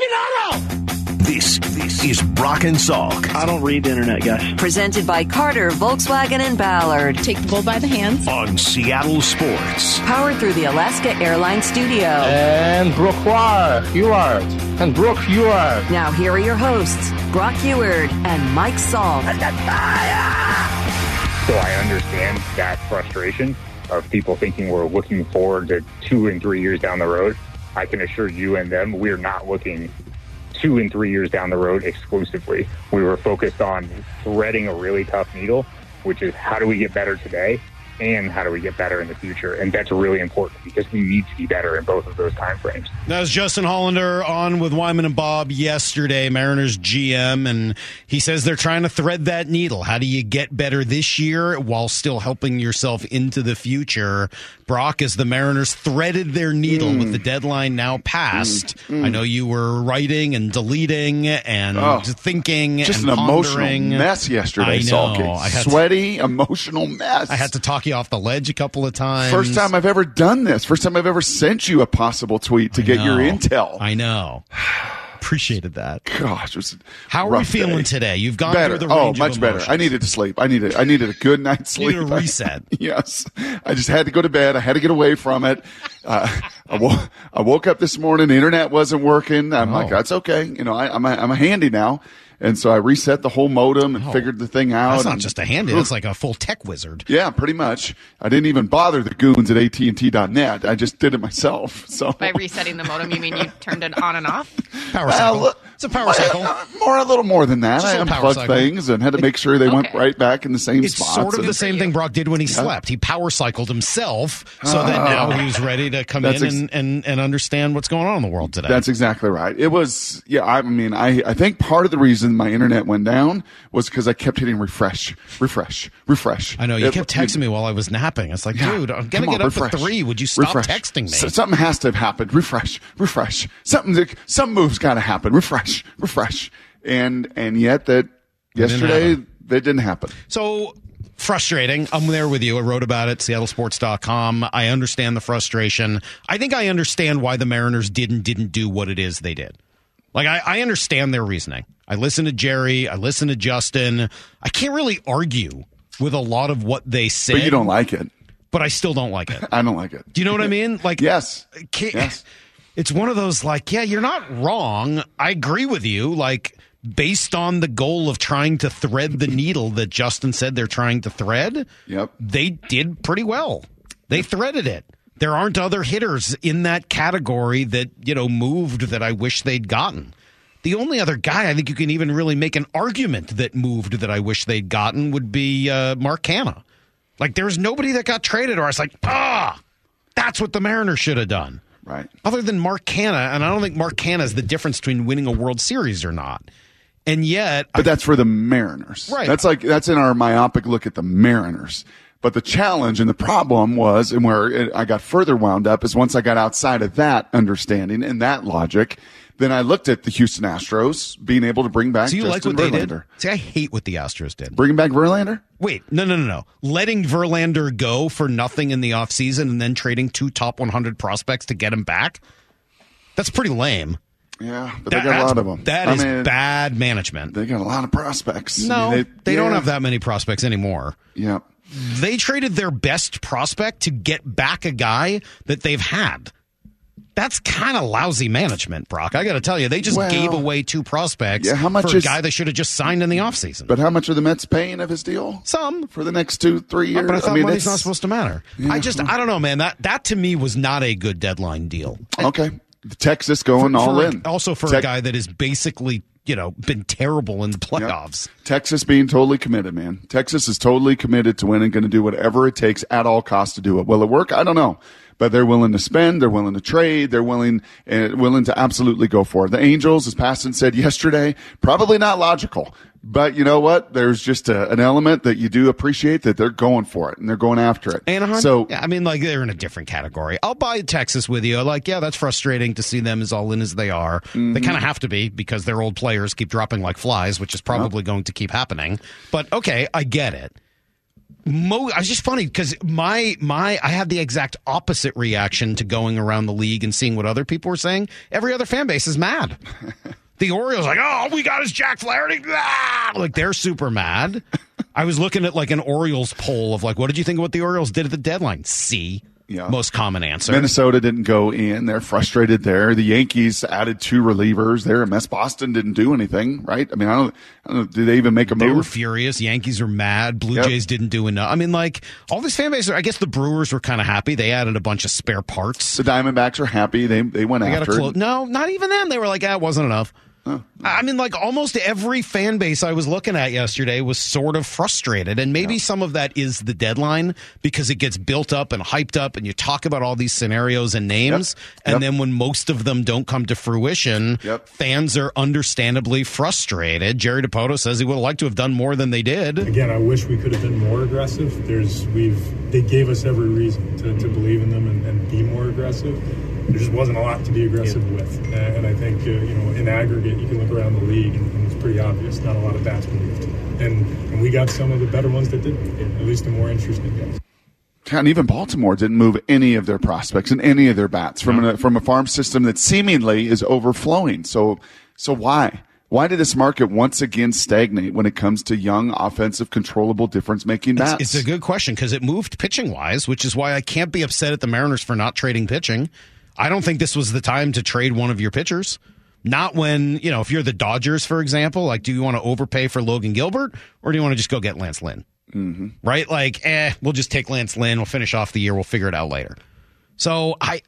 freaking! This this is Brock and Salk I don't read the internet, guys. Presented by Carter, Volkswagen, and Ballard. Take the bull by the hands. on Seattle Sports. Powered through the Alaska Airlines Studio. And Brock Huard. And Brock Huard. Now, here are your hosts, Brock Huard and Mike Salk. So I understand that frustration of people thinking we're looking forward to two and three years down the road. I can assure you and them, we're not looking two and three years down the road exclusively. We were focused on threading a really tough needle, which is how do we get better today and how do we get better in the future? And that's really important because we need to be better in both of those time frames. That was Justin Hollander on with Wyman and Bob yesterday, Mariners GM, and he says they're trying to thread that needle. How do you get better this year while still helping yourself into the future? Brock, as the Mariners threaded their needle Mm. with the deadline now passed, I know you were writing and deleting and Oh, thinking Just and an emotional mess yesterday, I know. Salky. I had to- Sweaty, emotional mess. I had to talk off the ledge a couple of times. First time I've ever done this. First time I've ever sent you a possible tweet to get your intel. I know. Appreciated that. Gosh, How are we feeling day. today? You've gone better. through the oh, range of much better. I needed to sleep. I needed. I needed a good night's sleep. Needed a reset. yes, I just had to go to bed. I had to get away from it. Uh, I, wo- I woke up this morning. The internet wasn't working. I'm like, Oh. that's okay. You know, I, I'm a, I'm a handy now, and so I reset the whole modem and figured the thing out. Oh. That's not and- just a handy. That's like a full tech wizard. yeah, pretty much. I didn't even bother the goons at AT&T.net. I just did it myself. So By resetting the modem, you mean you turned it on and off? Power cycle. look- It's a power cycle. Uh, more, a little more than that. Just a I little power unplugged cycle. things and had to make sure they went right back in the same It's spots. sort of and- the same thing Brock did when he slept. He power cycled himself so that now he's ready to come in ex- and, and, and understand what's going on in the world today. That's exactly right. It was, yeah, I mean, I, I think part of the reason my internet went down was because I kept hitting refresh, refresh, refresh. I know you It- kept texting me while I was napping. It's like, dude, I'm gonna on, get up refresh. at three. Would you stop Refresh. texting me? S- something has to have happened. Refresh, refresh. Something, some move's got to happen. Refresh, refresh. And and yet that didn't yesterday happen. that didn't happen. So frustrating. I'm there with you. I wrote about it, seattlesports.com. I understand the frustration. I think I understand why the Mariners didn't didn't do what it is they did. Like I, I understand their reasoning. I listen to Jerry, I listen to Justin. I can't really argue with a lot of what they say. But you don't like it. but I still don't like it. I don't like it. Do you know what I mean? Like Yes. Yes. It's one of those like, yeah, you're not wrong. I agree with you. Like based on the goal of trying to thread the needle that Justin said they're trying to thread, Yep. they did pretty well. They threaded it. There aren't other hitters in that category that, you know, moved that I wish they'd gotten. The only other guy I think you can even really make an argument that moved that I wish they'd gotten would be uh, Mark Canha. Like there's nobody that got traded or I was like, ah, that's what the Mariners should have done. Right. Other than Mark Canha, and I don't think Mark Canha is the difference between winning a World Series or not. And yet, But that's for the Mariners. Right. That's like that's in our myopic look at the Mariners. But the challenge and the problem was, and where I got further wound up is once I got outside of that understanding and that logic, then I looked at the Houston Astros being able to bring back do you like Justin what they Verlander. did? See, I hate what the Astros did. Bringing back Verlander? Wait, no, no, no, no. Letting Verlander go for nothing in the offseason and then trading two top 100 prospects to get him back? That's pretty lame. Yeah, but That- they got a lot of them. That I is mean, bad management. They got a lot of prospects. I no, mean, they, don't have that many prospects anymore. Yeah. They traded their best prospect to get back a guy that they've had. That's kind of lousy management, Brock. I got to tell you, they just Well, gave away two prospects yeah, how much for a guy they should have just signed in the offseason. But how much are the Mets paying of his deal? Some. For the next two, three years? But I thought money's it's- not supposed to matter. I just, I don't know, man. That that to me was not a good deadline deal. Okay. Texas going all For in. Also for a guy that has basically, you know, been terrible in the playoffs. Texas being totally committed, man. Texas is totally committed to winning, going to do whatever it takes at all costs to do it. Will it work? I don't know. But they're willing to spend, they're willing to trade, they're willing uh, willing to absolutely go for it. The Angels, as Passan said yesterday, probably not logical. But you know what? There's just a, an element that you do appreciate that they're going for it and they're going after it. Anaheim. So I mean, like they're in a different category. I'll buy Texas with you. Like, yeah, that's frustrating to see them as all in as they are. Mm-hmm. They kind of have to be because their old players keep dropping like flies, which is probably going to keep happening. But okay, I get it. Mo, I was just funny because my my I had the exact opposite reaction to going around the league and seeing what other people were saying. Every other fan base is mad. the Orioles like, oh, all we got is Jack Flaherty. Ah! Like they're super mad. I was looking at like an Orioles poll of like, what did you think of what the Orioles did at the deadline? C. Yeah. Most common answer. Minnesota didn't go in. They're frustrated there. The Yankees added two relievers. They're a mess. Boston didn't do anything, right? I mean, I don't, I don't know. Did they even make a move? They were furious. Yankees are mad. Blue Yep. Jays didn't do enough. I mean, like all these fan bases. I guess the Brewers were kind of happy. They added a bunch of spare parts. The Diamondbacks are happy. They they went They got a after it. No, not even them. They were like, ah, it wasn't enough. I mean, like almost every fan base I was looking at yesterday was sort of frustrated. And maybe some of that is the deadline because it gets built up and hyped up and you talk about all these scenarios and names. Yep. And Yep. then when most of them don't come to fruition, Yep. fans are understandably frustrated. Jerry Dipoto says he would have liked to have done more than they did. Again, I wish we could have been more aggressive. There's we've they gave us every reason to, to believe in them and, and be more aggressive. There just wasn't a lot to be aggressive with, Uh, and I think uh, you know in aggregate you can look around the league and, and it's pretty obvious. Not a lot of bats moved, and and we got some of the better ones that did, at least the more interesting guys. And even Baltimore didn't move any of their prospects and any of their bats from a, from a farm system that seemingly is overflowing. So so why? Why did this market once again stagnate when it comes to young, offensive, controllable, difference making bats? It's, it's a good question because it moved pitching wise, which is why I can't be upset at the Mariners for not trading pitching. I don't think this was the time to trade one of your pitchers. Not when, you know, if you're the Dodgers, for example, like, do you want to overpay for Logan Gilbert or do you want to just go get Lance Lynn? Mm-hmm. Right? Like, eh, we'll just take Lance Lynn. We'll finish off the year. We'll figure it out later. So I.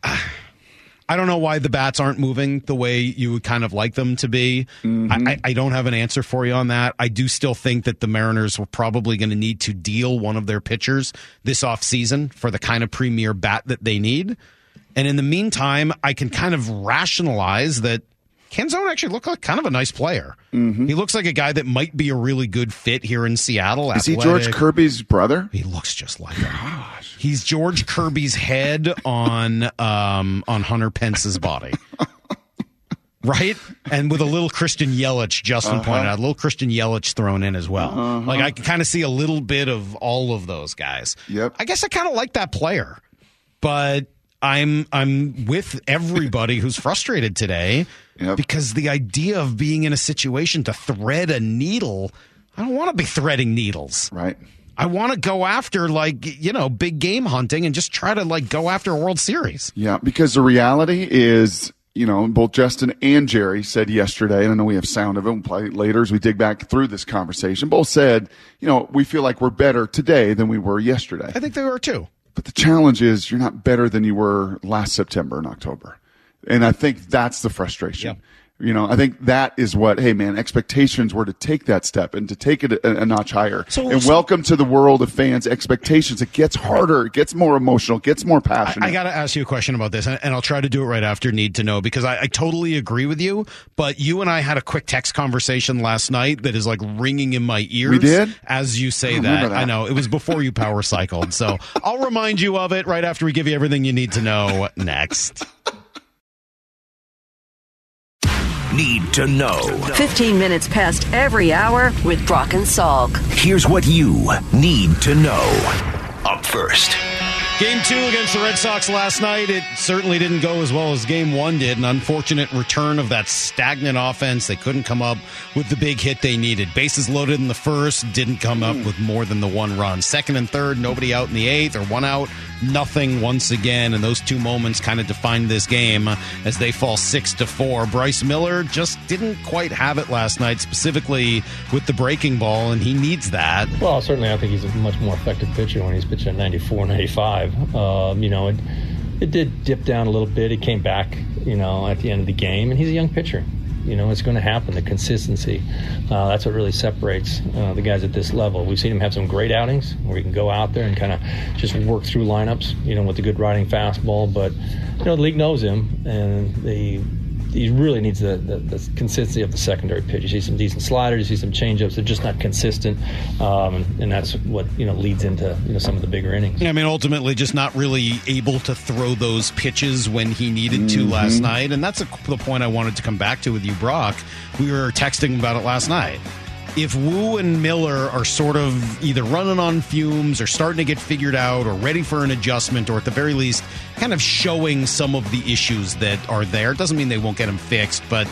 I don't know why the bats aren't moving the way you would kind of like them to be. I, I, I don't have an answer for you on that. I do still think that the Mariners were probably going to need to deal one of their pitchers this offseason for the kind of premier bat that they need. And in the meantime, I can kind of rationalize that Canzone actually looked like kind of a nice player. He looks like a guy that might be a really good fit here in Seattle. Is he George Kirby's brother? He looks just like him. He's George Kirby's head on um, on Hunter Pence's body. Right? And with a little Christian Yelich, Justin Uh-huh. pointed out, a little Christian Yelich thrown in as well. Like I can kind of see a little bit of all of those guys. Yep. I guess I kind of like that player. But I'm I'm with everybody who's frustrated today Yep. because the idea of being in a situation to thread a needle, I don't want to be threading needles. Right. I want to go after like you know big game hunting and just try to like go after a World Series. Yeah, because the reality is, you know, both Justin and Jerry said yesterday, and I know we have sound of it, we'll play later as we dig back through this conversation. Both said, you know, we feel like we're better today than we were yesterday. I think they were too. But the challenge is you're not better than you were last September and October. And I think that's the frustration. Yep. You know, I think that is what, hey man, expectations were to take that step and to take it a, a notch higher. So- and so- welcome to the world of fans' expectations. It gets harder, it gets more emotional, it gets more passionate. I got to ask you a question about this, and and I'll try to do it right after Need to Know because I, I totally agree with you. But you and I had a quick text conversation last night that is like ringing in my ears. We did? As you say I that. that. I know. It was before you power cycled. So I'll remind you of it right after we give you everything you need to know next. Need to know. 15 minutes past every hour with Brock and Salk. Here's what you need to know. Up first. Game two against the Red Sox last night, it certainly didn't go as well as game one did. An unfortunate return of that stagnant offense. They couldn't come up with the big hit they needed. Bases loaded in the first, didn't come up hmm. with more than the one run. Second and third, nobody out in the eighth or one out, nothing once again. And those two moments kind of defined this game as they fall six to four. Bryce Miller just didn't quite have it last night, specifically with the breaking ball, and he needs that. Well, certainly, I think he's a much more effective pitcher when he's pitching at 94, 95. Um, you know, it, it did dip down a little bit. He came back, you know, at the end of the game, and he's a young pitcher. You know, it's going to happen. The consistency. Uh, that's what really separates uh, the guys at this level. We've seen him have some great outings where he can go out there and kind of just work through lineups, you know, with a good riding fastball. But, you know, the league knows him, and the he really needs the, the, the consistency of the secondary pitch. You see some decent sliders, you see some changeups. They're just not consistent, um, and, that's what you know leads into you know some of the bigger innings. I mean, ultimately, just not really able to throw those pitches when he needed to last night. And that's a, the point I wanted to come back to with you, Brock. We were texting about it last night. If Woo and Miller are sort of either running on fumes or starting to get figured out or ready for an adjustment or at the very least kind of showing some of the issues that are there, it doesn't mean they won't get them fixed, but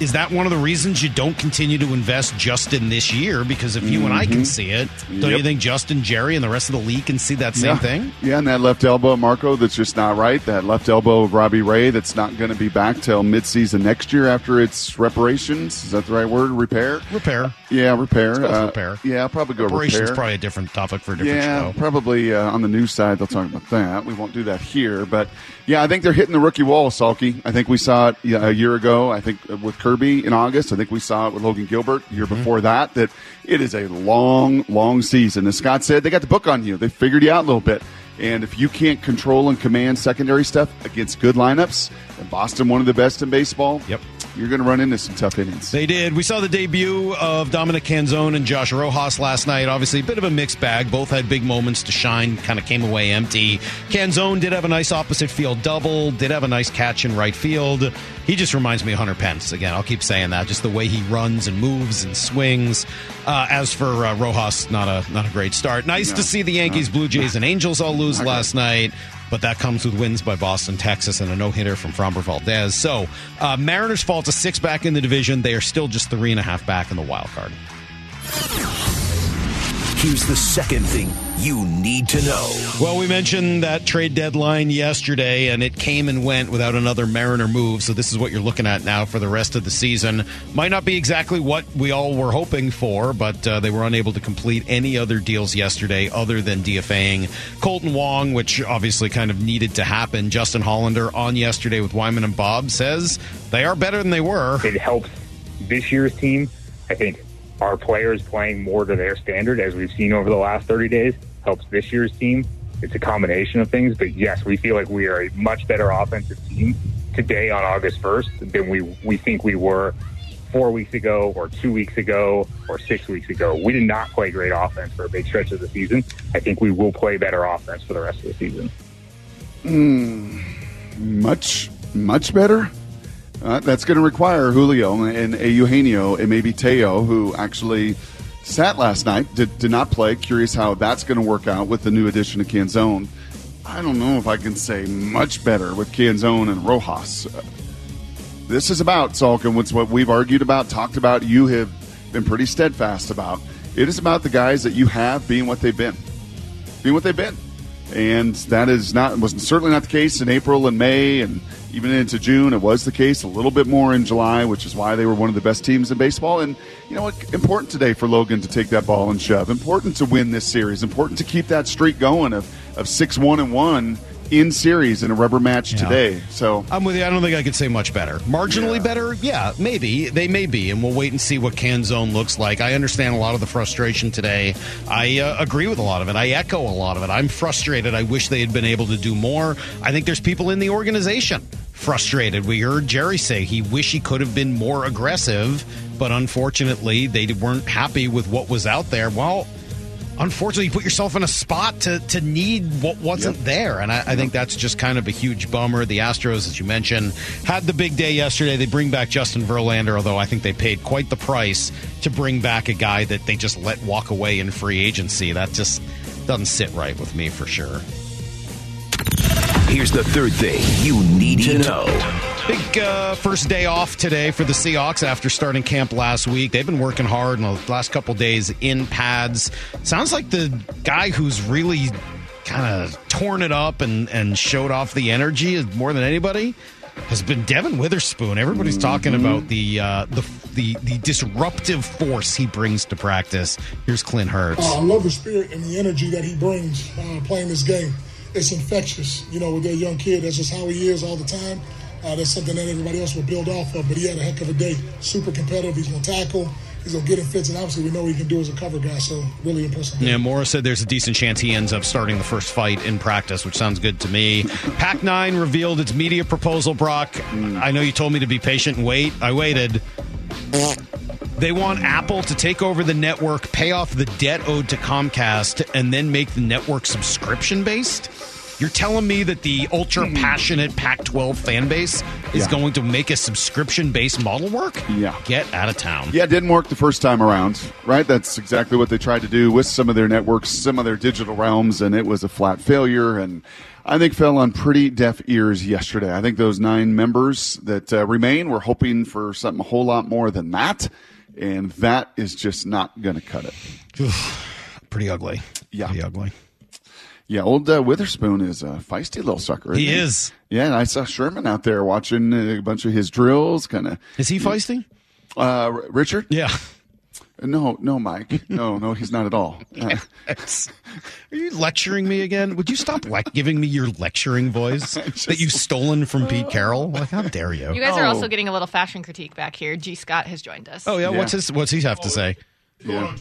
is that one of the reasons you don't continue to invest just in this year? Because if you and I can see it, don't you Mm-hmm. Think Justin, Jerry, and the rest of the league can see that same yeah. thing? Yeah, and that left elbow, Marco, that's just not right. That left elbow of Robbie Ray that's not going to be back till midseason next year after its reparations. Is that the right word? Repair? Repair. Yeah, repair. Uh, repair. Yeah, I'll probably go Operations repair. probably a different topic for a different yeah, show. probably uh, on the news side they'll talk about that. We won't do that here, but yeah, I think they're hitting the rookie wall, Salky. I think we saw it a year ago. I think uh, with Kirby in August. I think we saw it with Logan Gilbert the year mm-hmm. before that. That it is a long, long season. As Scott said, they got the book on you. They figured you out a little bit. And if you can't control and command secondary stuff against good lineups, and Boston one of the best in baseball, Yep. You're going to run into some tough innings. They did. We saw the debut of Dominic Canzone and Josh Rojas last night. Obviously, a bit of a mixed bag. Both had big moments to shine, kind of came away empty. Canzone did have a nice opposite field double, did have a nice catch in right field. He just reminds me of Hunter Pence. Again, I'll keep saying that. Just the way he runs and moves and swings. Uh, as for uh, Rojas, not a not a great start. Nice No. to see the Yankees, Blue Jays, and Angels all lose last night. But that comes with wins by Boston, Texas, and a no hitter from Framber Valdez. So, uh, Mariners fall to six back in the division. They are still just three and a half back in the wild card. Here's the second thing you need to know. Well, we mentioned that trade deadline yesterday, and it came and went without another Mariner move. So this is what you're looking at now for the rest of the season. Might not be exactly what we all were hoping for, but uh, they were unable to complete any other deals yesterday other than DFAing Kolten Wong, which obviously kind of needed to happen. Justin Hollander on yesterday with Wyman and Bob says they are better than they were. it helps this year's team. I think our players playing more to their standard, as we've seen over the last 30 days, helps this year's team. It's a combination of things, but yes, we feel like we are a much better offensive team today on August 1st than we, we think we were four weeks ago or two weeks ago or six weeks ago. We did not play great offense for a big stretch of the season. I think we will play better offense for the rest of the season. Hmm. much much better. Uh, that's going to require Julio and Eugenio and maybe Teo, who actually sat last night, did, did not play. Curious how that's going to work out with the new addition of Canzone. I don't know if I can say much better with Canzone and Rojas. This is about Salkin. It's what we've argued about, talked about. You have been pretty steadfast about. It is about the guys that you have being what they've been, being what they've been, and that is not was certainly not the case in April and May and even into June. It was the case a little bit more in July, which is why they were one of the best teams in baseball. And you know what? Important today for Logan to take that ball and shove. Important to win this series. Important to keep that streak going of of six one and one in series in a rubber match Yeah. today. So I'm with you. I don't think I could say much better. Marginally Yeah. better, yeah, maybe they may be, and we'll wait and see what Canzone looks like. I understand a lot of the frustration today. I uh, agree with a lot of it. I echo a lot of it. I'm frustrated. I wish they had been able to do more. I think there's people in the organization frustrated. We heard Jerry say he wish he could have been more aggressive, but unfortunately they weren't happy with what was out there. Well. Unfortunately, you put yourself in a spot to, to need what wasn't Yep. there. And I, I think that's just kind of a huge bummer. The Astros, as you mentioned, had the big day yesterday. They bring back Justin Verlander, although I think they paid quite the price to bring back a guy that they just let walk away in free agency. That just doesn't sit right with me for sure. Here's the third thing you need to know. Big uh, first day off today for the Seahawks after starting camp last week. They've been working hard in the last couple days in pads. Sounds like the guy who's really kind of torn it up and, and showed off the energy more than anybody has been Devon Witherspoon. Everybody's talking about the, uh, the the the disruptive force he brings to practice. Here's Clint Hurtt. Uh, I love the spirit and the energy that he brings uh, playing this game. It's infectious, you know, with that young kid. That's just how he is all the time. Uh, that's something that everybody else will build off of. But he had a heck of a day. Super competitive. He's going to tackle. He's going to get in fits. And obviously, we know what he can do as a cover guy. So, really impressive. Yeah, Morris said there's a decent chance he ends up starting the first fight in practice, which sounds good to me. Pac 9 revealed its media proposal, Brock. I know you told me to be patient and wait. I waited. They want Apple to take over the network, pay off the debt owed to Comcast, and then make the network subscription based. You're telling me that the ultra passionate Pac-12 fan base is Yeah. going to make a subscription-based model work? Yeah. Get out of town. Yeah, it didn't work the first time around, right? That's exactly what they tried to do with some of their networks, some of their digital realms, and it was a flat failure. And I think fell on pretty deaf ears yesterday. I think those nine members that uh, remain were hoping for something a whole lot more than that, and that is just not going to cut it. Pretty ugly. Yeah. Pretty ugly. Yeah, old uh, Witherspoon is a feisty little sucker. isn't He is. Yeah, and I saw Sherman out there watching uh, a bunch of his drills. Kind of. Is he feisty? Uh, Richard? Yeah. No, no, Mike. No, no, he's not at all. Uh, Are you lecturing me again? Would you stop le- giving me your lecturing voice that you've stolen from Pete Carroll? Like, how dare you? You guys are Oh. also getting a little fashion critique back here. G. Scott has joined us. oh yeah, Yeah. what's his? What's he have to say? Yeah.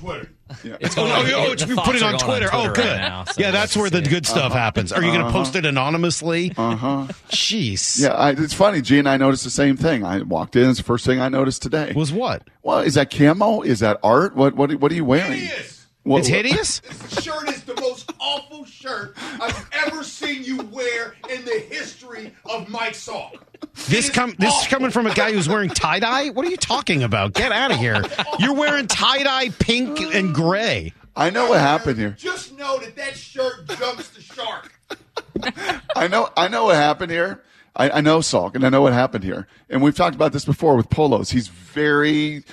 It's Oh, going, no, oh, you put it are on Twitter. Oh, good. right now, so yeah, that's where the see. good stuff happens. Are you going to post it anonymously? Uh huh. Jeez. Yeah, I, it's funny. G and I noticed the same thing. I walked in. It's the first thing I noticed today. Was what? well, is that camo? Is that art? What? What? What are you wearing? Hideous. What, It's hideous. This shirt is the most awful shirt I've ever seen you wear in the history of Mike Salk. This is come this is coming from a guy who's wearing tie dye. What are you talking about? Get out of here! You're wearing tie dye pink and gray. I know what happened here. Just know that that shirt jumps the shark. I know. I know what happened here. I, I know Salk, and I know what happened here. And we've talked about this before with polos. He's very.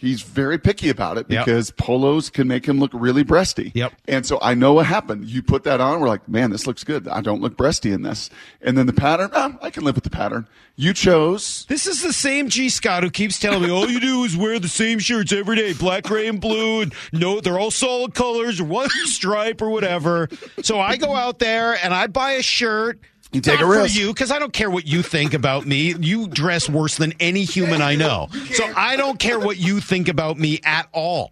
He's very picky about it Yep. because polos can make him look really breasty. Yep. And so I know what happened. You put that on, we're like, man, this looks good. I don't look breasty in this. And then the pattern, ah, I can live with the pattern. You chose This is the same G Scott who keeps telling me all you do is wear the same shirts every day, black, gray, and blue, and no, they're all solid colors or one stripe or whatever. So I go out there and I buy a shirt. You take not a risk. for you because I don't care what you think about me. You dress worse than any human I know, so I don't care what you think about me at all.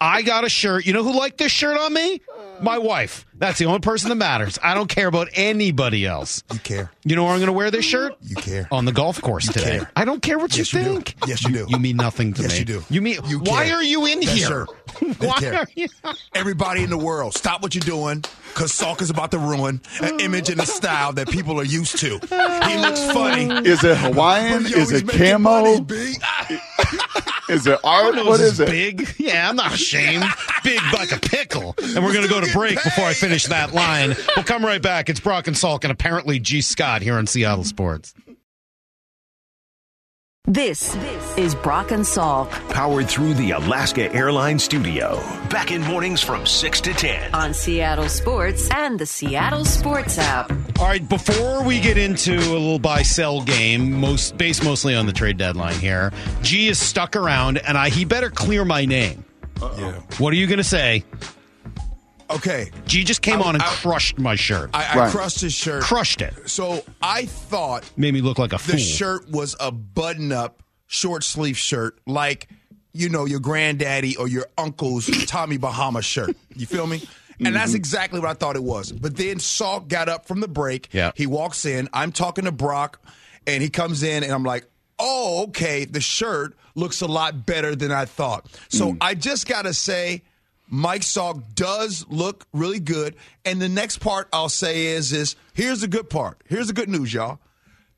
I got a shirt. You know who liked this shirt on me? My wife. That's the only person that matters. I don't care about anybody else. You care. You know where I'm going to wear this shirt? You care. On the golf course today. care. I don't care what Yes, you you do. think. Yes, you do. You mean nothing to Yes, me. you do. You mean You why care. are you in That here? shirt. That why care. are you? Everybody in the world, stop what you're doing, because Salk is about to ruin an image and a style that people are used to. He looks funny. is it Hawaiian? Yo, is it making camo? money, Is it art? Nose What is it? Big. Yeah, I'm not ashamed. big like a pickle. And we're going to go to break before I finish that line. We'll come right back. It's Brock and Salk and apparently G. Scott here on Seattle Sports. This is Brock and Salk Powered through the Alaska Airlines studio. Back in mornings from 6 to 10. on Seattle Sports and the Seattle Sports app. All right, before we get into a little buy sell game, most based mostly on the trade deadline here, G is stuck around, and I he better clear my name. Yeah. What are you going to say? Okay. G just came I- on and I- crushed my shirt. I, I Right. crushed his shirt. crushed it. So I thought Made me look like a the fool. shirt was a button up short sleeve shirt like you know your granddaddy or your uncle's Tommy Bahama shirt. You feel me? And that's mm-hmm. exactly what I thought it was. But then Salk got up from the break. Yeah. He walks in. I'm talking to Brock, and he comes in, and I'm like, oh, okay, the shirt looks a lot better than I thought. So mm. I just got to say, Mike Salk does look really good. And the next part I'll say is, is here's the good part. Here's the good news, y'all.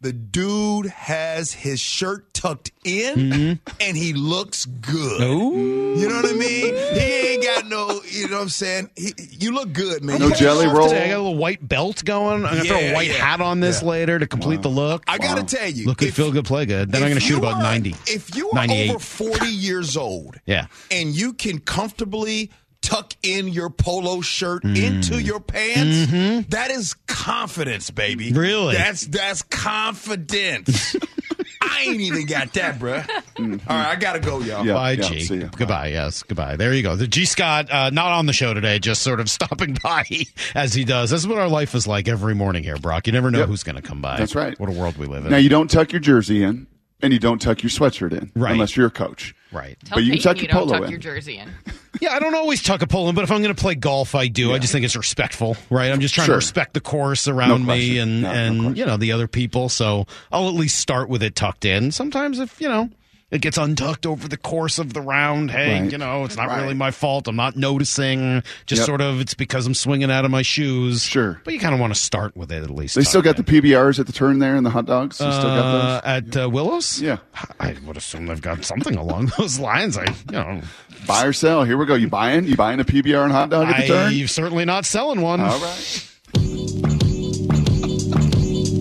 The dude has his shirt tucked in mm-hmm. and he looks good. You know what I mean? He ain't got no, you know what I'm saying? He, you look good, man. No jelly yourself roll? Today, I got a little white belt going. I'm gonna throw a white yeah. hat on this Yeah. later to complete the look. I got to tell you. Look good, if- feel good, play good. Then I'm gonna shoot you about are- 90. If you are over 40 years old Yeah. and you can comfortably tuck in your polo shirt Mm. into your pants, that is confidence, baby. Mm-hmm. Really? That's that's confidence. I ain't even got that, bruh. All right, I got to go, y'all. Yeah. Bye, G. see ya. Goodbye. Yes, goodbye. There you go. The G Scott, uh, not on the show today, just sort of stopping by as he does. That's what our life is like every morning here, Brock. You never know Yep. who's going to come by. That's right. What a world we live in. Now you don't tuck your jersey in, and you don't tuck your sweatshirt in, Right. unless you're a coach. Right. Tell But you can Peyton tuck you your polo tuck in. your jersey in. Yeah, I don't always tuck a polo in, but if I'm going to play golf, I do. I just think it's respectful, right? I'm just trying Sure. to respect the course around No me and No, no and question. you know the other people. So I'll at least start with it tucked in. Sometimes if you know It gets untucked over the course of the round. Hey, Right. you know, it's not Right. really my fault. I'm not noticing. Just Yep. sort of, it's because I'm swinging out of my shoes. Sure. But you kind of want to start with it at least. They still got the PBRs at the turn there and the hot dogs. You still got Uh, those? at uh, Willows. Yeah. I would assume they've got something along those lines. I, you know, Buy or sell. Here we go. You buying? You buying a PBR and hot dog at the turn? I'm certainly not selling one. All right.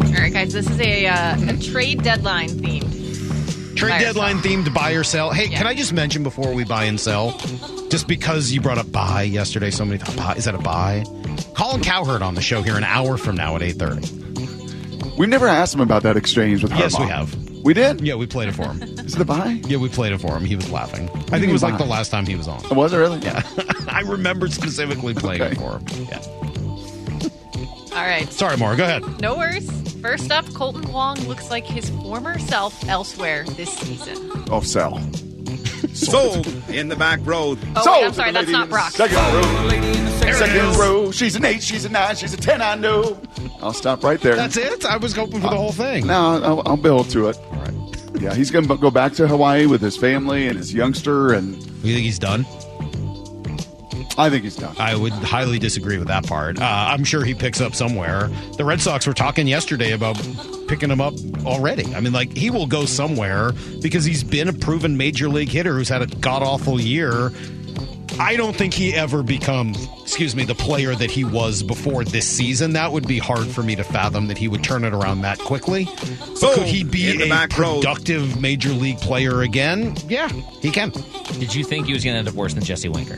All right, guys, this is a, uh, a trade deadline themed. Trade Buy deadline themed buy or sell. Hey, Yeah. can I just mention before we buy and sell, just because you brought up buy yesterday, so many thought, buy, is that a buy? Colin Cowherd on the show here an hour from now at eight thirty. We've never asked him about that exchange with Yes, we have. We did? Yeah, we played it for him. Is it a buy? Yeah, we played it for him. He was laughing. I think it was like the last time he was on. Oh, was it really? Yeah, I remember specifically playing it for him. Yeah. All right. Sorry, Maura. Go ahead. No worries. First up, Kolten Wong looks like his former self elsewhere this season. Oh, sell. Sold in the back row. Oh, Sold wait, I'm to sorry, the that's lady not in the Brock. Second row. Second row. She's an eight. She's a nine. She's a ten. I know. I'll stop right there. That's it. I was hoping for the uh, whole thing. No, I'll, I'll build to it. All right. Yeah, he's going to go back to Hawaii with his family and his youngster, and You think he's done? I think he's done. I would highly disagree with that part. Uh, I'm sure he picks up somewhere. The Red Sox were talking yesterday about picking him up already. I mean, like, he will go somewhere because he's been a proven major league hitter who's had a god awful year. I don't think he ever becomes, excuse me, the player that he was before this season. That would be hard for me to fathom that he would turn it around that quickly. But could he in be a back row. productive major league player again? Yeah, he can. Did you think he was going to end up worse than Jesse Winker?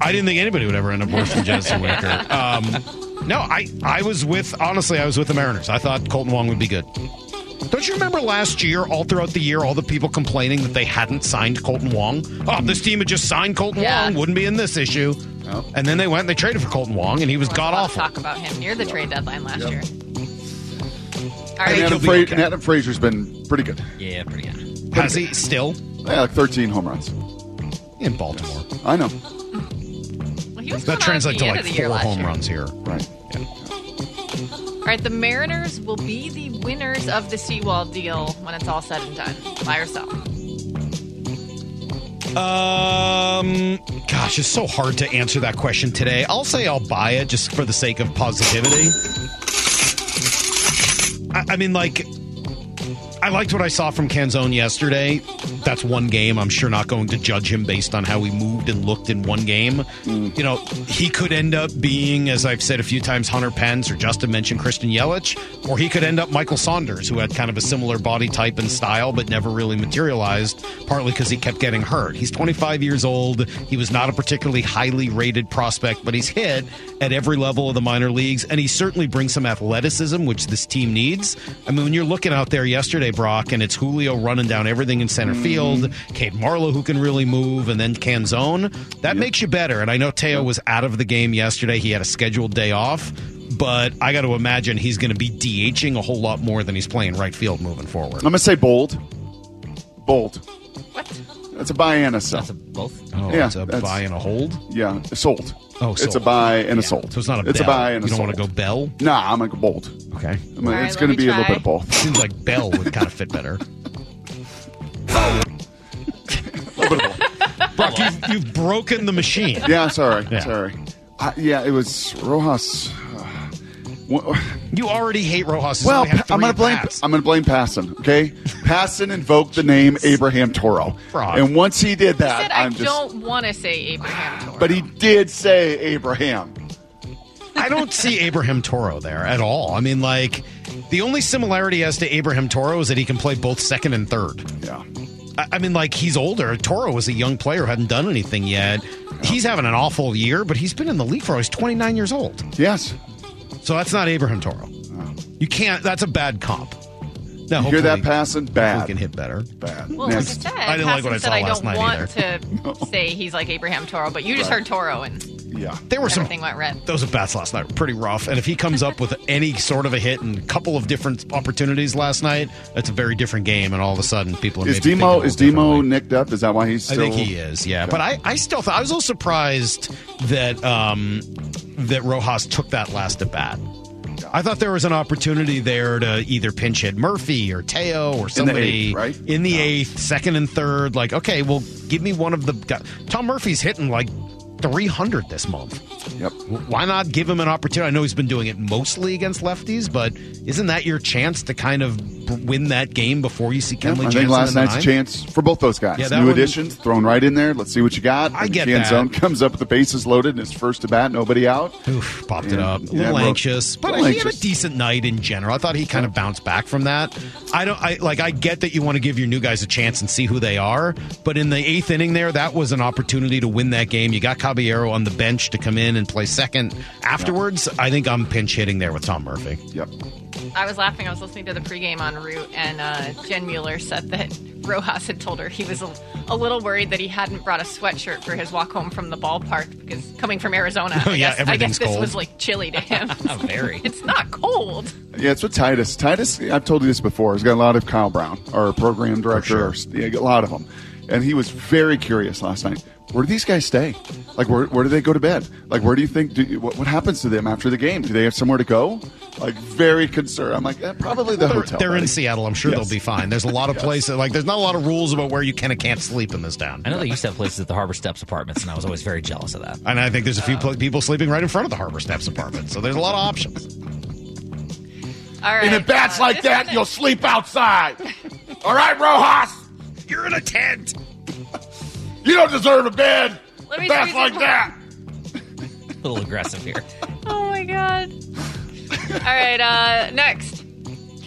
I didn't think anybody would ever end up worse than Jesse Winker. Um, no, I, I was with, honestly, I was with the Mariners. I thought Kolten Wong would be good. Don't you remember last year, all throughout the year, all the people complaining that they hadn't signed Kolten Wong? Oh, this team had just signed Kolten Yeah. Wong, wouldn't be in this issue. And then they went and they traded for Kolten Wong, and he was There god a lot awful. Talk about him near the trade deadline last year. All And. Adam, he'll be Fra- okay. and Adam Frazier's been pretty good. Yeah, pretty good. Has he still Yeah, like 13 home runs. in Baltimore? I know. Well, he was That coming translates to like of the year four home year. runs here. Right. All right, the Mariners will be the winners of the Sewald deal when it's all said and done. By yourself. Um, gosh, it's so hard to answer that question today. I'll say I'll buy it just for the sake of positivity. I, I mean, like, I liked what I saw from Canzone yesterday. That's one game. I'm sure not going to judge him based on how he moved and looked in one game. You know, he could end up being, as I've said a few times, Hunter Pence or Justin mentioned Christian Yelich, or he could end up Michael Saunders, who had kind of a similar body type and style, but never really materialized, partly because he kept getting hurt. He's 25 years old. He was not a particularly highly rated prospect, but he's hit at every level of the minor leagues, and he certainly brings some athleticism, which this team needs. I mean, when you're looking out there yesterday, Brock, and it's Julio running down everything in center hmm. field, Cade Marlowe who can really move, and then Canzone, that makes you better. And I know Teo was out of the game yesterday. He had a scheduled day off. But I got to imagine he's going to be DHing a whole lot more than he's playing right field moving forward. I'm going to say bold. Bold. What? That's a buy and a sell. That's a both. Oh, Yeah, it's a that's- buy and a hold. Yeah, sold. Oh, so. it's a buy and a sold. So it's not a It's bell. a buy and a you don't sold. want to go bell. Nah, I'm gonna go bold. Okay. I mean, All right, it's let gonna me be a little try. bit of both. Seems like bell would kind of fit better. A little bit of. Brock, you've, you've broken the machine. Yeah, sorry, Yeah. sorry. I, yeah, it was Rojas. Wha- You already hate Rojas. He's Well, only I'm gonna blame. at-bats. I'm gonna blame Passan. Okay, Passan invoked the name Abraham Toro, Brock. and once he did He that, said, I I'm just. don't want to say Abraham Toro. But he did say Abraham. I don't see Abraham Toro there at all. I mean, like, the only similarity as to Abraham Toro is that he can play both second and third. Yeah. I, I mean, like, he's older. Toro was a young player who hadn't done anything yet. He's having an awful year, but he's been in the league for he's 29 years old. Yes. So that's not Abraham Toro. You can't, that's a bad comp. Now, You hear that, passing? Passan? Bad. we can hit better. Bad. well, like I Next. said, I didn't like what I Passan saw said I last don't night want to say he's like Abraham Toro, but you just Right. heard Toro and Yeah. There were some everything went red. those at bats last night were pretty rough. And if he comes up with any sort of a hit and a couple of different opportunities last night, that's a very different game. And all of a sudden, people are Is maybe thinking a Demo is Demo nicked up? Is that why he's I still? think he is, yeah. But I, I still thought I was a little surprised that um, that Rojas took that last at bat. I thought there was an opportunity there to either pinch hit Murphy or Teo or somebody eighth, right? in the eighth, second and third. Like, okay, well, give me one of the guys. Tom Murphy's hitting like 300 this month. Yep. Why not give him an opportunity? I know he's been doing it mostly against lefties, but isn't that your chance to kind of win that game before you see Yeah, Kenley I Jansen think last night's a chance for both those guys. Yeah, New one- additions thrown right in there. Let's see what you got. I And get Ken that. Zone comes up with the bases loaded in his first at bat, nobody out. Oof, popped it up. A little well, anxious, but little he had a decent night in general. I thought he kind of bounced back from that. I don't. I like. I get that you want to give your new guys a chance and see who they are, but in the eighth inning, there, that was an opportunity to win that game. You got Caballero on the bench to come in and play second. Afterwards, I think I'm pinch hitting there with Tom Murphy. Yep. I was laughing. I was listening to the pregame en route, and uh, Jen Mueller said that Rojas had told her he was a, a little worried that he hadn't brought a sweatshirt for his walk home from the ballpark because coming from Arizona, Oh, I yeah, guess, I guess everything's this cold. was like chilly to him. Very. it's not cold. Yeah, it's with Titus. Titus, I've told you this before. He's got a lot of Kyle Brown, our program director, or, yeah, a lot of them, and he was very curious last night. Where do these guys stay? Like, where, where do they go to bed? Like, where do you think? Do, what, what happens to them after the game? Do they have somewhere to go? Like, very concerned. I'm like, eh, probably the They're, hotel. they're in. Seattle. I'm sure Yes. they'll be fine. There's a lot of places like there's not a lot of rules about where you can and can't sleep in this town. I know they used to have places at the Harbor Steps apartments, and I was always very jealous of that. And I think there's a few pl- people sleeping right in front of the Harbor Steps apartment. So there's a lot of options. All right. And if bats uh, like this that, is- you'll sleep outside. All right, Rojas. You're in a tent. You don't deserve a bed. Let me Bats like some- that. A little aggressive here. Oh my god. All right, uh, next.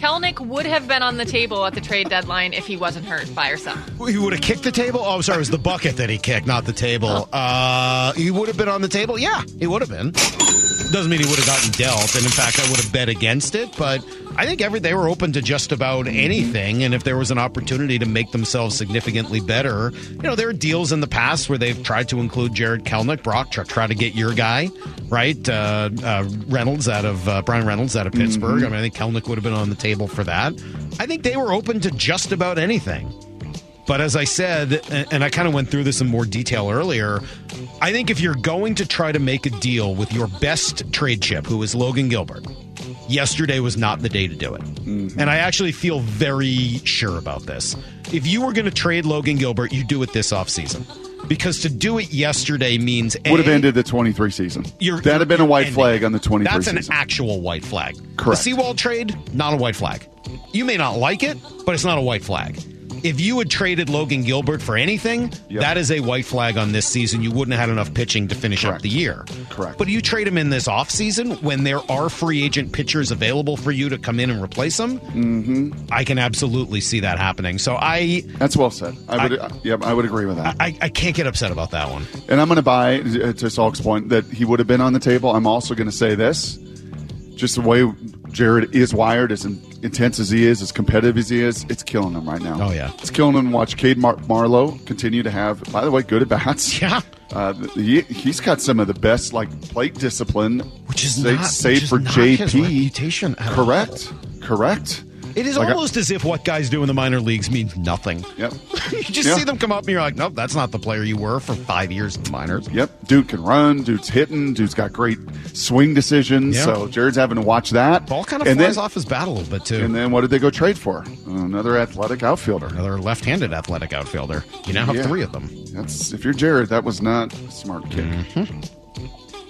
Kelenic would have been on the table at the trade deadline if he wasn't hurt by or something. He would have kicked the table. Oh, I'm sorry, it was the bucket that he kicked, not the table. Uh, he would have been on the table. Yeah, he would have been. Doesn't mean he would have gotten dealt. And in fact, I would have bet against it. But I think every they were open to just about anything. And if there was an opportunity to make themselves significantly better, you know, there are deals in the past where they've tried to include Jarred Kelenic, Brock, try, try to get your guy, right? Uh, uh, Reynolds out of uh, Bryan Reynolds out of Pittsburgh. I mean, I think Kelenic would have been on the table for that. I think they were open to just about anything. But as I said, and I kind of went through this in more detail earlier, I think if you're going to try to make a deal with your best trade chip, who is Logan Gilbert, yesterday was not the day to do it. Mm-hmm. And I actually feel very sure about this. If you were going to trade Logan Gilbert, you do it this offseason. Because to do it yesterday means Would have ended the 23 season. you're- That'd have been a white ending. flag on the 23 That's season. an actual white flag. Correct. The Sewald trade, not a white flag. You may not like it, but it's not a white flag. If you had traded Logan Gilbert for anything, Yep. that is a white flag on this season. You wouldn't have had enough pitching to finish up the year. Correct. But you trade him in this offseason when there are free agent pitchers available for you to come in and replace him. Mm-hmm. I can absolutely see that happening. So I, That's well said. I would. yep, I would agree with that. I, I can't get upset about that one. And I'm going to buy, uh, to Salk's point, that he would have been on the table. I'm also going to say this just the way Jarred is wired, in, intense as he is, as competitive as he is, it's killing him right now. Oh, yeah. It's killing him to watch Cade Mar- Marlowe continue to have, by the way, good at bats. Yeah. Uh, he, he's got some of the best like plate discipline, Which is not- save which is for JP. at all. Correct. It is Like, almost as if what guys do in the minor leagues means nothing. Yep. you just Yeah. see them come up and you're like, nope, that's not the player you were for five years in the minors. Yep, dude can run. Dude's hitting. Dude's got great swing decisions. Yeah. So Jarred's having to watch that. Ball kind of and flies then, off his bat a little bit too. And then what did they go trade for? Another athletic outfielder. Another left-handed athletic outfielder. You now have Yeah. three of them. That's if you're Jarred, that was not a smart kid. Mm-hmm.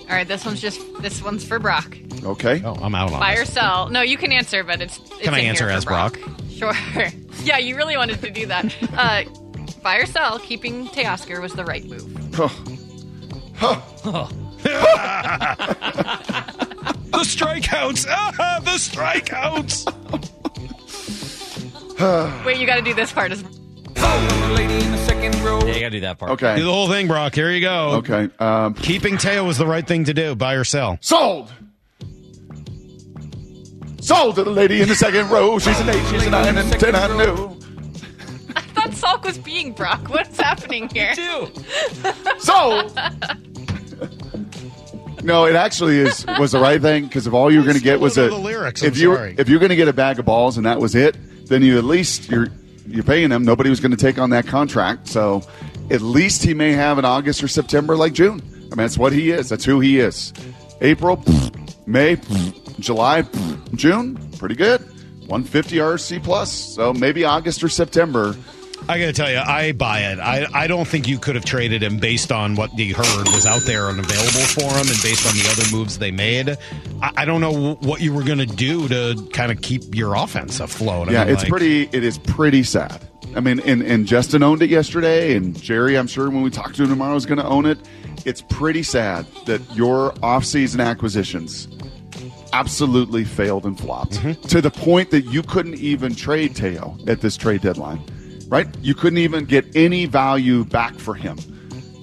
All right, this one's just this one's for Brock. Okay. Oh, I'm out on Buy or this. sell? No, you can answer, but it's. it's Can I in answer here for as Brock? Sure. yeah, you really wanted to do that. Uh, buy or sell? Keeping Teoscar was the right move. The strikeouts! Ah, the strikeouts! Wait, you got to do this part. As Yeah, you gotta do that part. Okay. Do the whole thing, Brock. Here you go. Okay. Um, Keeping tail was the right thing to do. Buy or sell. sold. Sold to the lady in the second row. She's an eight. She's a nine and ten. I knew. I thought Salk was being Brock. What's happening here? too Sold. No, it actually is was the right thing because if all you were going to get was a the lyrics, I'm if you were- sorry. if you're going to get a bag of balls and that was it, then you at least you're you're paying him. Nobody was going to take on that contract, so at least he may have an August or September like June. I mean, that's what he is. That's who he is. April. May. July, June, pretty good. 150 RC plus. So maybe August or September. I got to tell you, I buy it. I, I don't think you could have traded him based on what you heard was out there and available for him and based on the other moves they made. I, I don't know what you were going to do to kind of keep your offense afloat. I yeah, mean, it's like- pretty. It is pretty sad. I mean, and, and Justin owned it yesterday, and Jerry, I'm sure when we talk to him tomorrow, is going to own it. It's pretty sad that your offseason acquisitions absolutely failed and flopped Mm-hmm. to the point that you couldn't even trade Teo at this trade deadline, right? You couldn't even get any value back for him.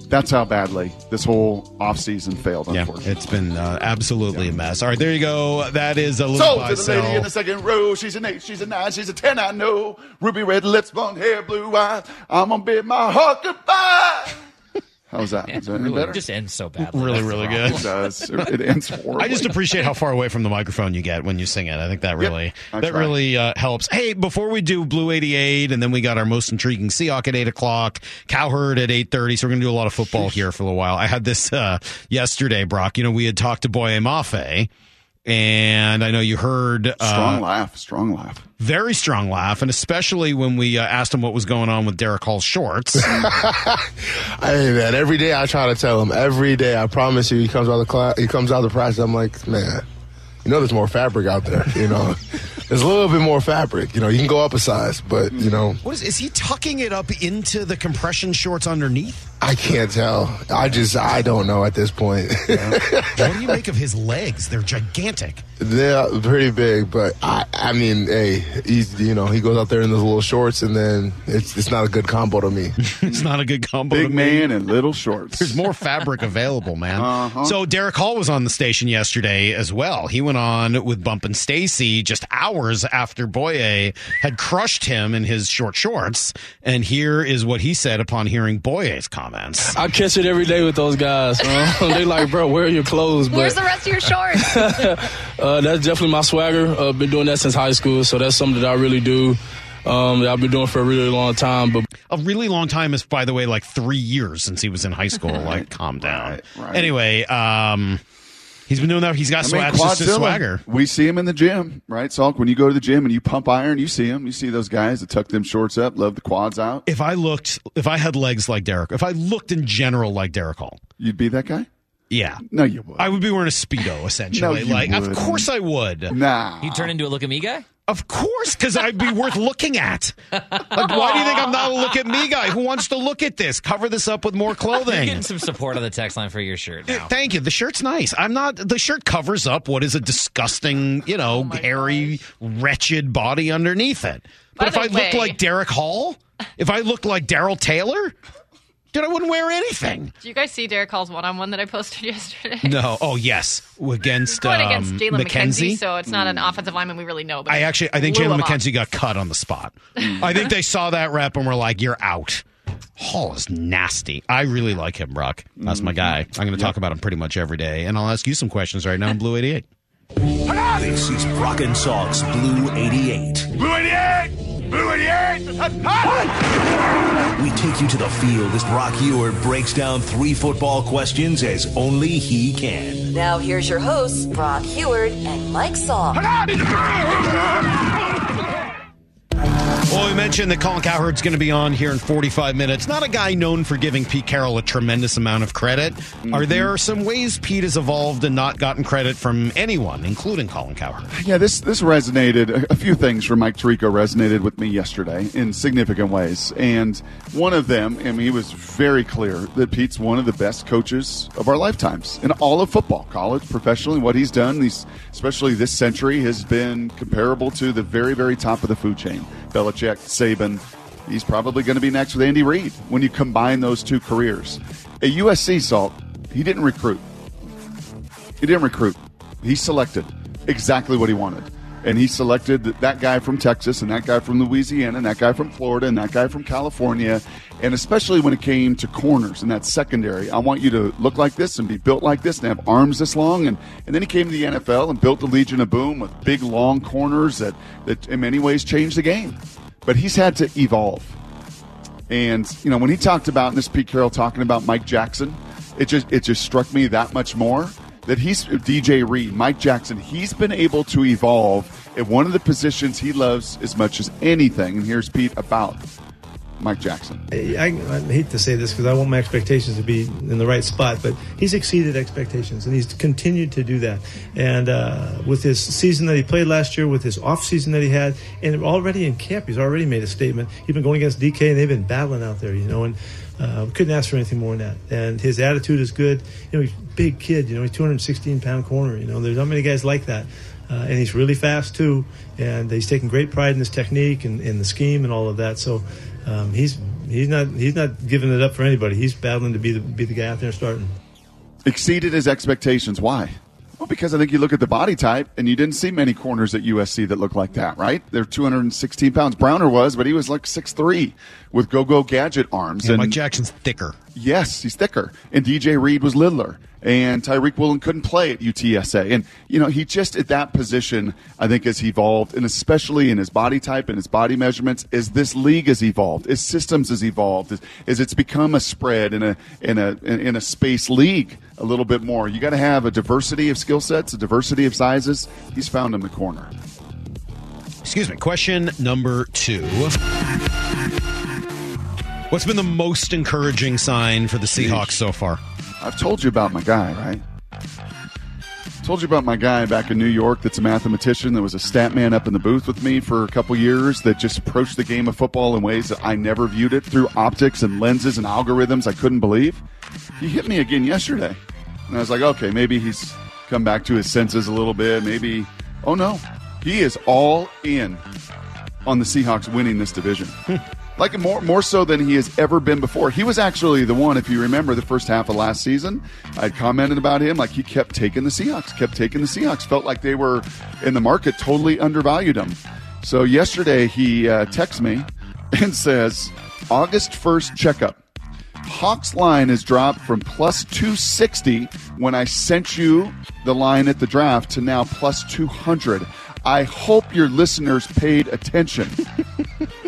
That's how badly this whole offseason failed, Yeah, it's been uh, absolutely a mess. All right, there you go. That is a little So buy to the lady in the second row, she's an eight, she's a nine, she's a ten, I know. Ruby red lips, blonde hair, blue eyes. I'm gonna bid my heart goodbye. How's that? Is that any Really, better? just ends so badly. Really, That's really good. It does. It ends horribly. I just appreciate how far away from the microphone you get when you sing it. I think that really I that try. really uh, helps. Hey, before we do Blue eighty eight, and then we got our most intriguing Seahawk at eight o'clock, Cowherd at eight thirty. So we're gonna do a lot of football here for a little while. I had this uh, yesterday, Brock. You know, we had talked to Boye Mafe, and I know you heard uh, strong laugh, strong laugh. very strong laugh, and especially when we uh, asked him what was going on with Derick Hall's shorts. Hey man, every day I try to tell him. Every day, I promise you, he comes out of class. He comes out of the practice. I'm like, man, you know, there's more fabric out there. You know, there's a little bit more fabric. You know, you can go up a size, but you know, what is is he tucking it up into the compression shorts underneath? I can't tell. I just, I don't know at this point. what do you make of his legs? They're gigantic. They're pretty big, but I, I mean, hey, he's, you know, he goes out there in those little shorts, and then it's, it's not a good combo to me. it's not a good combo. Big to me. man and little shorts. There's more fabric available, man. Uh-huh. So Derick Hall was on the station yesterday as well. He went on with Bump and Stacy just hours after Boye had crushed him in his short shorts. And here is what he said upon hearing Boye's comments. I catch it every day with those guys. They like, bro, where are your clothes? But Where's the rest of your shorts? uh, that's definitely my swagger. Uh, been doing that since high school, so that's something that I really do. Um, that I've been doing for a really long time. But A really long time is, by the way, like three years since he was in high school. Like, calm down. right. Anyway, um, he's been doing that. He's got I mean, swag, just his swagger. We see him in the gym, right, Salk? When you go to the gym and you pump iron, you see him. You see those guys that tuck them shorts up, love the quads out. If I looked, if I had legs like Derick, if I looked in general like Derick Hall, You'd be that guy? yeah. No, you would. I would be wearing a speedo essentially. No, you like, of wouldn't. course I would. Nah. You turn into a look at me guy? Of course, because I'd be worth looking at. Like, why do you think I'm not a look at me guy? Who wants to look at this? Cover this up with more You're clothing. getting some support on the text line for your shirt now. Thank you. The shirt's nice. I'm not. The shirt covers up what is a disgusting, you know, oh hairy, wretched body underneath it. But By if I looked way- like Derick Hall, if I look like Darrell Taylor, dude, I wouldn't wear anything. Do you guys see Derick Hall's one-on-one that I posted yesterday? No. Oh yes, against Going um, against Jalen McKenzie. McKenzie, so it's not an mm. offensive lineman we really know. But I actually, I think blew Jalen him up. McKenzie got cut on the spot. Mm. I think they saw that rep and were like, "You're out." Hall is nasty. I really like him, Brock. That's my mm. guy. I'm going to talk about him pretty much every day, and I'll ask you some questions right now in Blue 88. This is Brock and Salk's Blue 88. Blue 88! Blue 88! We take you to the field as Brock Huard breaks down three football questions as only he can. Now here's your hosts, Brock Huard and Mike Salk. Well, we mentioned that Colin Cowherd's going to be on here in 45 minutes. Not a guy known for giving Pete Carroll a tremendous amount of credit. Are mm-hmm. there some ways Pete has evolved and not gotten credit from anyone, including Colin Cowherd? Yeah, this this resonated. A, a few things from Mike Tirico resonated with me yesterday in significant ways, and one of them, I mean, he was very clear that Pete's one of the best coaches of our lifetimes in all of football, college, professionally. What he's done, these especially this century, has been comparable to the very, very top of the food chain. Belichick, Saban. He's probably going to be next with Andy Reid when you combine those two careers. At USC, Salk, he didn't recruit. He didn't recruit. He selected exactly what he wanted. And he selected that guy from Texas and that guy from Louisiana and that guy from Florida and that guy from California. And especially when it came to corners and that secondary, I want you to look like this and be built like this and have arms this long. And, and then he came to the NFL and built the Legion of Boom with big, long corners that, that in many ways changed the game. But he's had to evolve. And you know, when he talked about and this Pete Carroll talking about Mike Jackson, it just it just struck me that much more that he's DJ Reed, Mike Jackson, he's been able to evolve at one of the positions he loves as much as anything. And here's Pete about Mike Jackson. I, I hate to say this because I want my expectations to be in the right spot, but he's exceeded expectations and he's continued to do that. And uh, with his season that he played last year, with his off season that he had, and already in camp, he's already made a statement. He's been going against DK, and they've been battling out there, you know, and uh, couldn't ask for anything more than that. And his attitude is good. You know, he's a big kid. You know, he's 216 pound corner. You know, there's not many guys like that. Uh, and he's really fast too, and he's taking great pride in his technique and, and the scheme and all of that. So um, he's he's not he's not giving it up for anybody. He's battling to be the be the guy out there starting. Exceeded his expectations. Why? Well, because I think you look at the body type, and you didn't see many corners at USC that look like that, right? They're 216 pounds. Browner was, but he was like 6'3 with go-go gadget arms. Yeah, and Mike Jackson's thicker. Yes, he's thicker. And DJ Reed was littler. And Tariq Woolen couldn't play at UTSA. And, you know, he just at that position, I think, has evolved, and especially in his body type and his body measurements, as this league has evolved, as systems has evolved, as, as it's become a spread in a, in a, in a space league a little bit more. You got to have a diversity of skill sets, a diversity of sizes. He's found in the corner. Excuse me. Question number two. What's been the most encouraging sign for the Seahawks so far? I've told you about my guy, right? Told you about my guy back in New York that's a mathematician that was a stat man up in the booth with me for a couple years that just approached the game of football in ways that I never viewed it through optics and lenses and algorithms I couldn't believe. He hit me again yesterday. And I was like, okay, maybe he's come back to his senses a little bit. Maybe, oh no, he is all in on the Seahawks winning this division. like more more so than he has ever been before. He was actually the one, if you remember the first half of last season, I commented about him like he kept taking the Seahawks, kept taking the Seahawks, felt like they were in the market, totally undervalued him. So yesterday he uh, texts me and says, August 1st checkup. Hawks line has dropped from plus 260 when I sent you the line at the draft to now plus 200. I hope your listeners paid attention.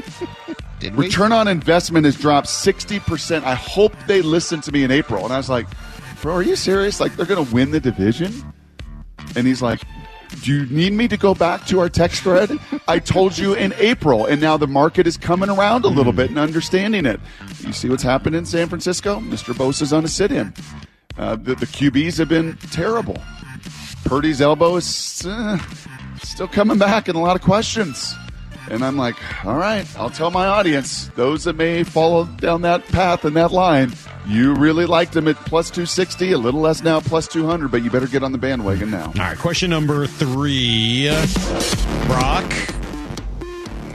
Return on investment has dropped 60%. I hope they listened to me in April. And I was like, bro, are you serious? Like, they're going to win the division? And he's like, do you need me to go back to our text thread? I told you in April, and now the market is coming around a little bit and understanding it. You see what's happened in San Francisco? Mr. Bosa's on a sit in. Uh, the, the QBs have been terrible. Purdy's elbow is uh, still coming back and a lot of questions. And I'm like, all right, I'll tell my audience, those that may follow down that path and that line, you really liked them at plus 260, a little less now, plus 200, but you better get on the bandwagon now. All right, question number three. Brock.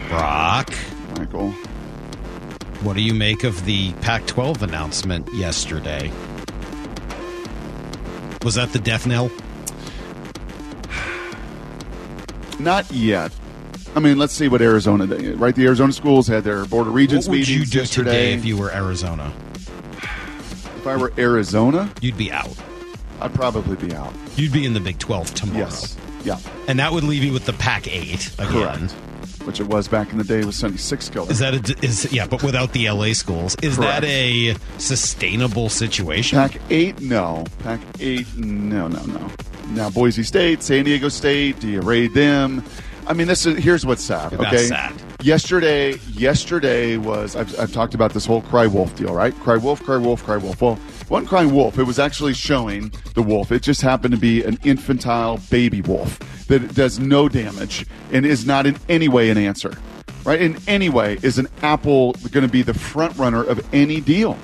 Brock. Michael. What do you make of the Pac 12 announcement yesterday? Was that the death knell? Not yet. I mean, let's see what Arizona. Right, the Arizona schools had their board of regents What would meetings you do yesterday. today if you were Arizona? If I were Arizona, You'd be out. I'd probably be out. You'd be in the Big 12 tomorrow. Yes. Yeah. And that would leave you with the Pac 8 again. Correct. Which it was back in the day with Sonny Sixkiller. Is that a, is yeah, but without the LA schools. Is Correct. that a sustainable situation? Pac eight? No. Pac eight? No, no, no. Now Boise State, San Diego State. Do you raid them? I mean, this is here's what's sad. That's Okay. sad. Yesterday, yesterday was I've, I've talked about this whole cry wolf deal, right? Cry wolf, cry wolf, cry wolf. Well, one crying wolf. It was actually showing the wolf. It just happened to be an infantile baby wolf that does no damage and is not in any way an answer, right? In any way, is an apple going to be the front runner of any deal?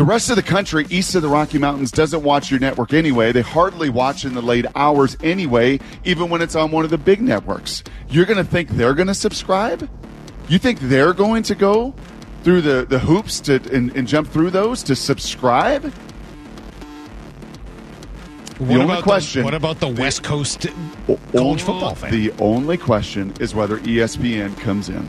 The rest of the country east of the Rocky Mountains doesn't watch your network anyway. They hardly watch in the late hours anyway, even when it's on one of the big networks. You're going to think they're going to subscribe? You think they're going to go through the, the hoops to and, and jump through those to subscribe? The What only about the- question. what about the West Coast college football fan? The only question is whether ESPN comes in.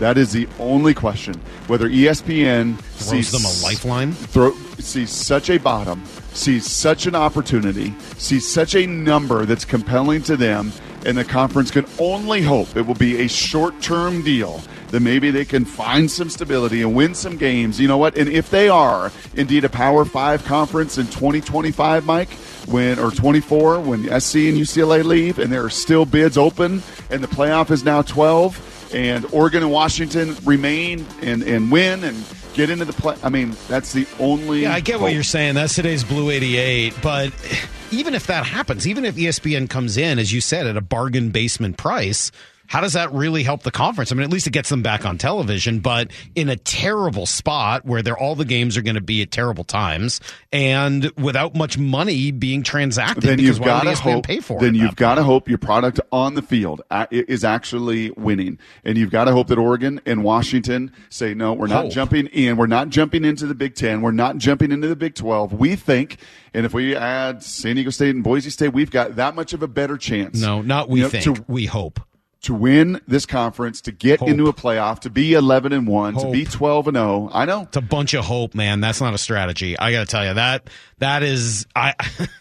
That is the only question. Whether ESPN Throws sees them a lifeline? throw, sees such a bottom, sees such an opportunity, sees such a number that's compelling to them, and the conference can only hope it will be a short term deal that maybe they can find some stability and win some games. You know what? And if they are indeed a Power Five conference in 2025, Mike, when or 24 when SC and UCLA leave, and there are still bids open, and the playoff is now 12, and Oregon and Washington remain and and win and get into the play. I mean, that's the only. Yeah, I get what you're saying. That's today's Blue 88. But even if that happens, even if ESPN comes in, as you said, at a bargain basement price, how does that really help the conference? I mean, at least it gets them back on television, but in a terrible spot where they're, all the games are going to be at terrible times and without much money being transacted. then because you've got to hope. pay for it then you've got to hope your product on the field is actually winning, and you've got to hope that Oregon and Washington say no. We're not Hope. jumping in. We're not jumping into the Big Ten. We're not jumping into the Big Twelve. We think, and if we add San Diego State and Boise State, we've got that much of a better chance. No, not we You know, think. to- we hope. To win this conference, to get Hope. into a playoff, to be eleven and one, to be twelve and zero. I know. It's a bunch of hope, man. That's not a strategy. I got to tell you that that is I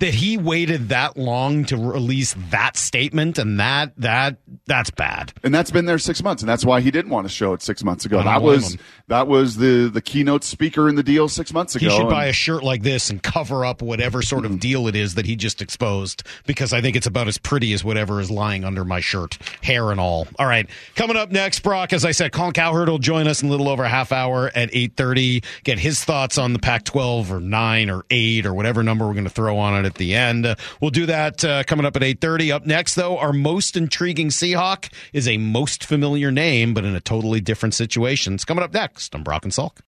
that he waited that long to release that statement and that that that's bad. and that's been there six months, and that's why he didn't want to show it six months ago. That was him. that was the the keynote speaker in the deal six months ago. He should and- buy a shirt like this and cover up whatever sort of mm-hmm. deal it is that he just exposed because I think it's about as pretty as whatever is lying under my shirt, hair and all. All right, coming up next, Brock. As I said, Colin Cowherd will join us in a little over a half hour at eight thirty. Get his thoughts on the Pac-12 or nine or eight or whatever number we're going to throw on it at the end. Uh, we'll do that uh, coming up at eight thirty. Up next, though, our most intriguing Seahawk is a most familiar name, but in a totally different situation. It's coming up next on Brock and Salk.